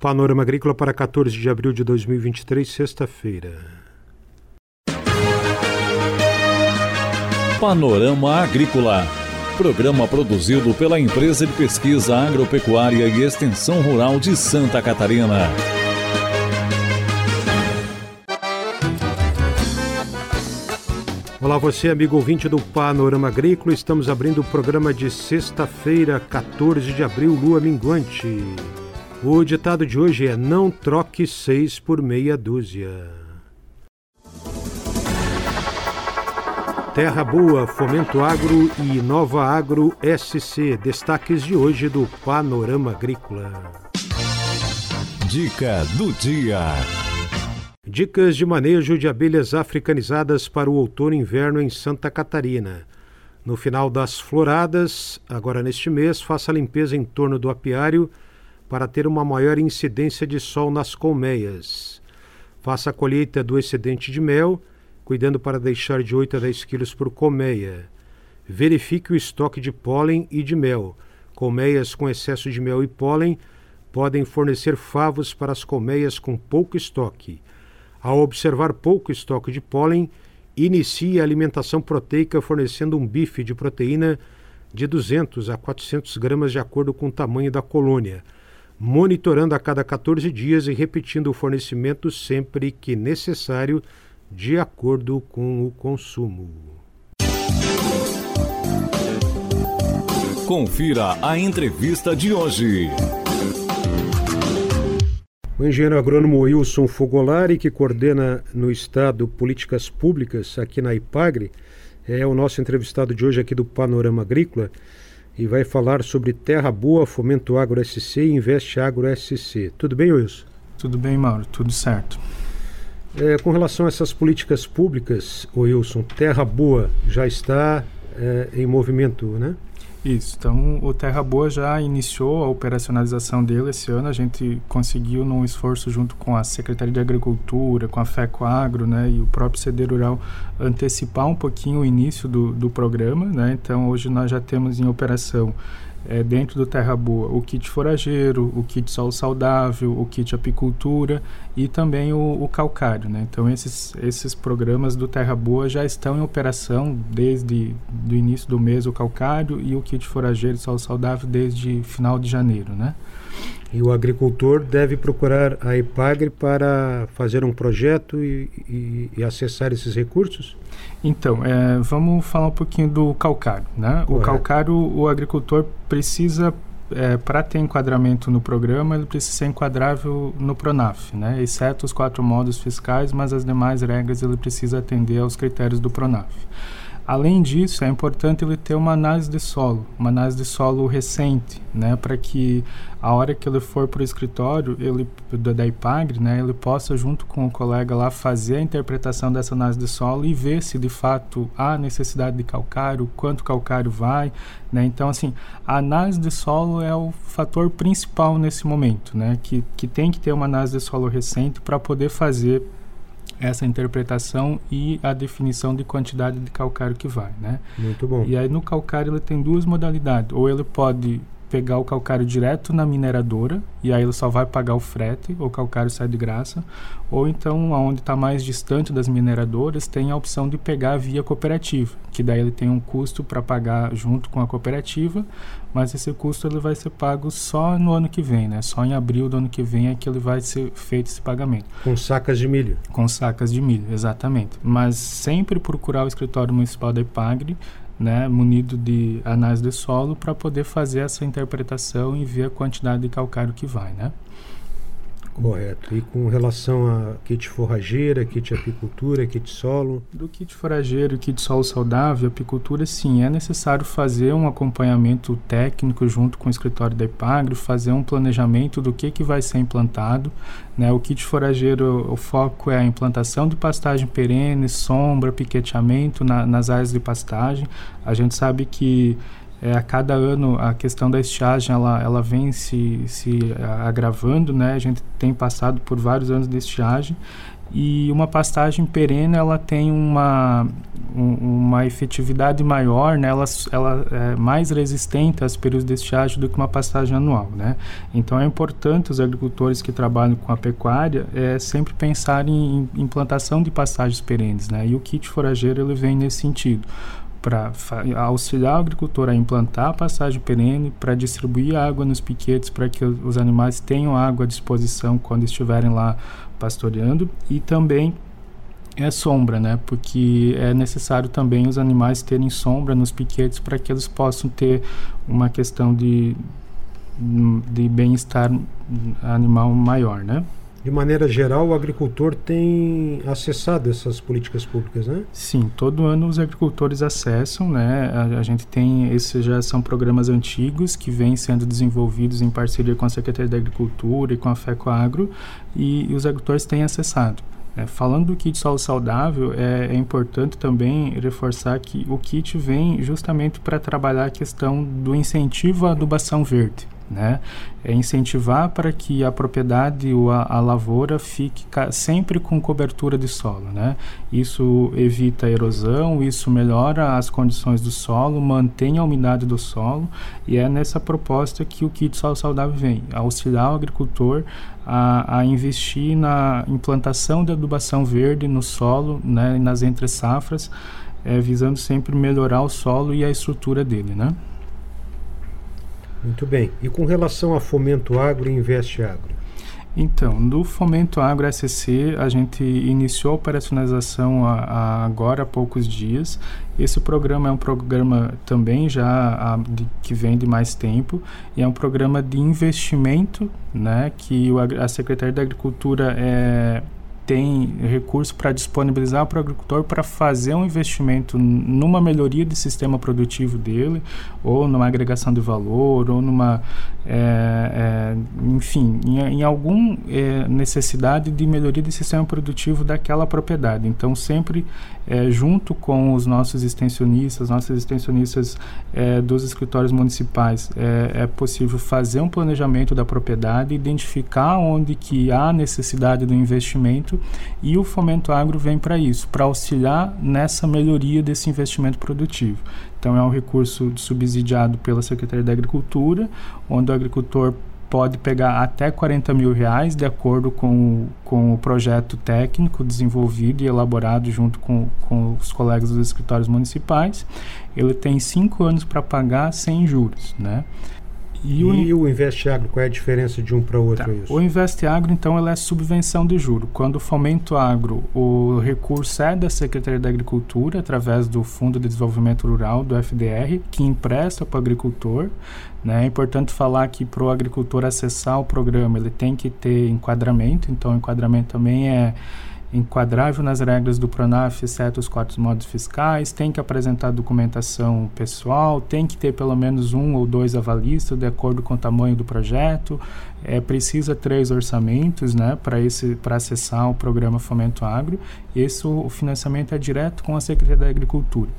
Panorama Agrícola para 14 de abril de 2023, sexta-feira. Panorama Agrícola. Programa produzido pela Empresa de Pesquisa Agropecuária e Extensão Rural de Santa Catarina. Olá, você, amigo ouvinte do Panorama Agrícola. Estamos abrindo o programa de sexta-feira, 14 de abril, lua minguante. O ditado de hoje é: Não troque seis por meia dúzia. Terra Boa, Fomento Agro e Nova Agro SC. Destaques de hoje do Panorama Agrícola. Dica do dia. Dicas de manejo de abelhas africanizadas para o outono e inverno em Santa Catarina. No final das floradas, agora neste mês, faça a limpeza em torno do apiário para ter uma maior incidência de sol nas colmeias. Faça a colheita do excedente de mel cuidando para deixar de 8 a 10 quilos por colmeia. Verifique o estoque de pólen e de mel. Colmeias com excesso de mel e pólen podem fornecer favos para as colmeias com pouco estoque. Ao observar pouco estoque de pólen, inicie a alimentação proteica fornecendo um bife de proteína de 200 a 400 gramas de acordo com o tamanho da colônia, monitorando a cada 14 dias e repetindo o fornecimento sempre que necessário de acordo com o consumo. Confira a entrevista de hoje. O engenheiro agrônomo Wilson Fogolari, que coordena no Estado políticas públicas aqui na IPAGRE, é o nosso entrevistado de hoje aqui do Panorama Agrícola e vai falar sobre Terra Boa, Fomento Agro SC e Investe Agro SC. Tudo bem, Wilson? Tudo bem, Mauro, tudo certo. É, com relação a essas políticas públicas, Wilson, Terra Boa já está é, em movimento, né? Isso, então o Terra Boa já iniciou a operacionalização dele esse ano. A gente conseguiu, num esforço junto com a Secretaria de Agricultura, com a FECO Agro né, e o próprio CD Rural, antecipar um pouquinho o início do, do programa. Né? Então hoje nós já temos em operação é, dentro do Terra Boa o kit forageiro, o kit solo saudável, o kit apicultura e também o, o calcário. Né? Então esses, esses programas do Terra Boa já estão em operação desde o início do mês o calcário e o kit forageiro e solo saudável desde final de janeiro. Né? E o agricultor deve procurar a EPAGRE para fazer um projeto e, e, e acessar esses recursos? Então, é, vamos falar um pouquinho do calcário. Né? O calcário, o agricultor precisa, é, para ter enquadramento no programa, ele precisa ser enquadrável no PRONAF, né? exceto os quatro modos fiscais, mas as demais regras ele precisa atender aos critérios do PRONAF. Além disso, é importante ele ter uma análise de solo, uma análise de solo recente, né, para que a hora que ele for para o escritório, ele da IPAGRE, né, ele possa junto com o colega lá fazer a interpretação dessa análise de solo e ver se de fato há necessidade de calcário, quanto calcário vai, né? Então assim, a análise de solo é o fator principal nesse momento, né, que que tem que ter uma análise de solo recente para poder fazer essa interpretação e a definição de quantidade de calcário que vai, né? Muito bom. E aí no calcário ele tem duas modalidades. Ou ele pode pegar o calcário direto na mineradora e aí ele só vai pagar o frete, o calcário sai de graça, ou então aonde está mais distante das mineradoras tem a opção de pegar via cooperativa, que daí ele tem um custo para pagar junto com a cooperativa, mas esse custo ele vai ser pago só no ano que vem, né? Só em abril do ano que vem é que ele vai ser feito esse pagamento. Com sacas de milho. Com sacas de milho, exatamente. Mas sempre procurar o escritório municipal da IPAGRE né, munido de análise de solo para poder fazer essa interpretação e ver a quantidade de calcário que vai, né? Correto. E com relação a kit forrageira, kit apicultura, kit solo? Do kit forrageiro e kit solo saudável, apicultura, sim, é necessário fazer um acompanhamento técnico junto com o escritório da Ipagre, fazer um planejamento do que, que vai ser implantado. Né? O kit forageiro, o foco é a implantação de pastagem perene, sombra, piqueteamento na, nas áreas de pastagem. A gente sabe que É, a cada ano a questão da estiagem ela, ela vem se, se agravando, né? A gente tem passado por vários anos de estiagem e uma pastagem perene ela tem uma, um, uma efetividade maior, né? ela, ela é mais resistente aos períodos de estiagem do que uma pastagem anual. Né? Então é importante os agricultores que trabalham com a pecuária é, sempre pensar em, em implantação de pastagens perenes. Né? E o kit forageiro ele vem nesse sentido para auxiliar o agricultor a implantar a passagem perene, para distribuir água nos piquetes, para que os animais tenham água à disposição quando estiverem lá pastoreando e também é sombra, né? Porque é necessário também os animais terem sombra nos piquetes para que eles possam ter uma questão de, de bem-estar animal maior, né? De maneira geral, o agricultor tem acessado essas políticas públicas, né? Sim, todo ano os agricultores acessam, né? A, a, gente tem, esses já são programas antigos que vêm sendo desenvolvidos em parceria com a Secretaria da Agricultura e com a FECOAGro e, e os agricultores têm acessado. É, falando do kit solo saudável, é, é, importante também reforçar que o kit vem justamente para trabalhar a questão do incentivo à adubação verde né? É incentivar para que a propriedade ou a, a, lavoura fique sempre com cobertura de solo, né? Isso evita a erosão, isso melhora as condições do solo, mantém a umidade do solo e é nessa proposta que o kit solo saudável vem, auxiliar o agricultor a, a investir na implantação de adubação verde no solo, né? Nas entre safras, é, visando sempre melhorar o solo e a estrutura dele, né? Muito bem. E com relação a Fomento Agro e Investe Agro? Então, no Fomento Agro SCC, a gente iniciou a operacionalização a, a agora há poucos dias. Esse programa é um programa também já a, de, que vem de mais tempo e é um programa de investimento, né, que o, a Secretaria da Agricultura é tem recurso para disponibilizar para o agricultor para fazer um investimento numa melhoria do sistema produtivo dele, ou numa agregação de valor, ou numa, é, é, enfim, em, em alguma é, necessidade de melhoria do sistema produtivo daquela propriedade. Então, sempre é, junto com os nossos extensionistas, nossos extensionistas é, dos escritórios municipais, é, é possível fazer um planejamento da propriedade, identificar onde que há necessidade do investimento e o Fomento Agro vem para isso, para auxiliar nessa melhoria desse investimento produtivo. Então, é um recurso subsidiado pela Secretaria da Agricultura, onde o agricultor pode pegar até 40 mil reais, de acordo com, com o projeto técnico desenvolvido e elaborado junto com, com os colegas dos escritórios municipais. Ele tem cinco anos para pagar sem juros, né? E, e o, o Investe Agro, qual é a diferença de um para o outro? Tá. O Investe Agro, então, ela é subvenção de juro. Quando o Fomento Agro, o recurso é da Secretaria da Agricultura, através do Fundo de Desenvolvimento Rural, do FDR, que empresta para o agricultor. Né? É importante falar que para o agricultor acessar o programa, ele tem que ter enquadramento. Então, o enquadramento também é enquadrável nas regras do Pronaf, exceto os quatro modos fiscais, tem que apresentar documentação pessoal, tem que ter pelo menos um ou dois avalistas de acordo com o tamanho do projeto, é, precisa três orçamentos né, para acessar o programa Fomento Agro. Esse o financiamento é direto com a Secretaria da Agricultura.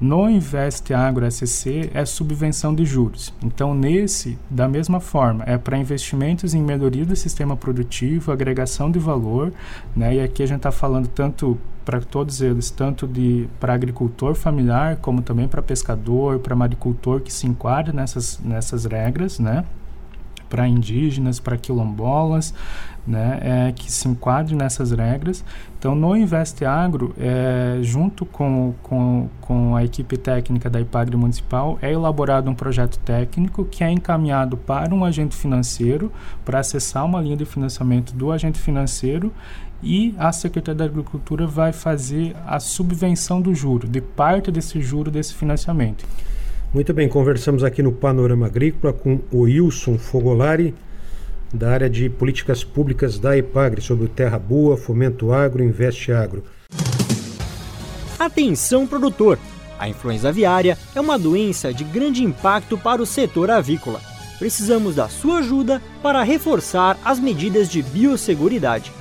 No Investe Agro SC é subvenção de juros. Então, nesse, da mesma forma, é para investimentos em melhoria do sistema produtivo, agregação de valor, né? E aqui a gente está falando tanto para todos eles, tanto de para agricultor familiar, como também para pescador, para maricultor que se enquadra nessas, nessas regras, né? Para indígenas, para quilombolas, né, é, que se enquadre nessas regras. Então, no Investe Agro, é, junto com, com, com a equipe técnica da IPAGRE Municipal, é elaborado um projeto técnico que é encaminhado para um agente financeiro, para acessar uma linha de financiamento do agente financeiro e a Secretaria da Agricultura vai fazer a subvenção do juro, de parte desse juro desse financiamento. Muito bem, conversamos aqui no Panorama Agrícola com o Wilson Fogolari, da área de políticas públicas da EPAGRE, sobre o Terra Boa, Fomento Agro, Investe Agro. Atenção, produtor! A influenza aviária é uma doença de grande impacto para o setor avícola. Precisamos da sua ajuda para reforçar as medidas de biosseguridade.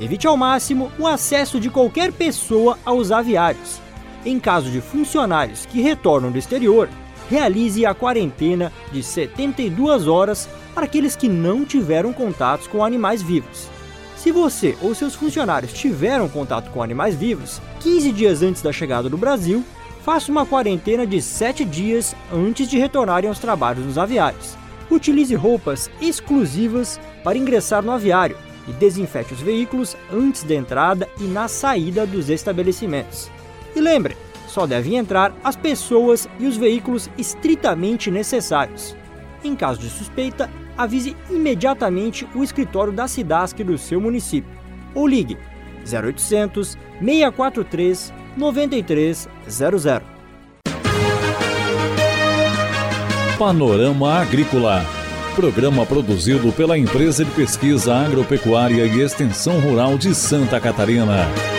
Evite ao máximo o acesso de qualquer pessoa aos aviários. Em caso de funcionários que retornam do exterior, realize a quarentena de 72 horas para aqueles que não tiveram contatos com animais vivos. Se você ou seus funcionários tiveram contato com animais vivos 15 dias antes da chegada do Brasil, faça uma quarentena de 7 dias antes de retornarem aos trabalhos nos aviários. Utilize roupas exclusivas para ingressar no aviário e desinfete os veículos antes da entrada e na saída dos estabelecimentos. E lembre, só devem entrar as pessoas e os veículos estritamente necessários. Em caso de suspeita, avise imediatamente o escritório da SIDASC do seu município ou ligue 0800 643 9300. Panorama Agrícola. Programa produzido pela Empresa de Pesquisa Agropecuária e Extensão Rural de Santa Catarina.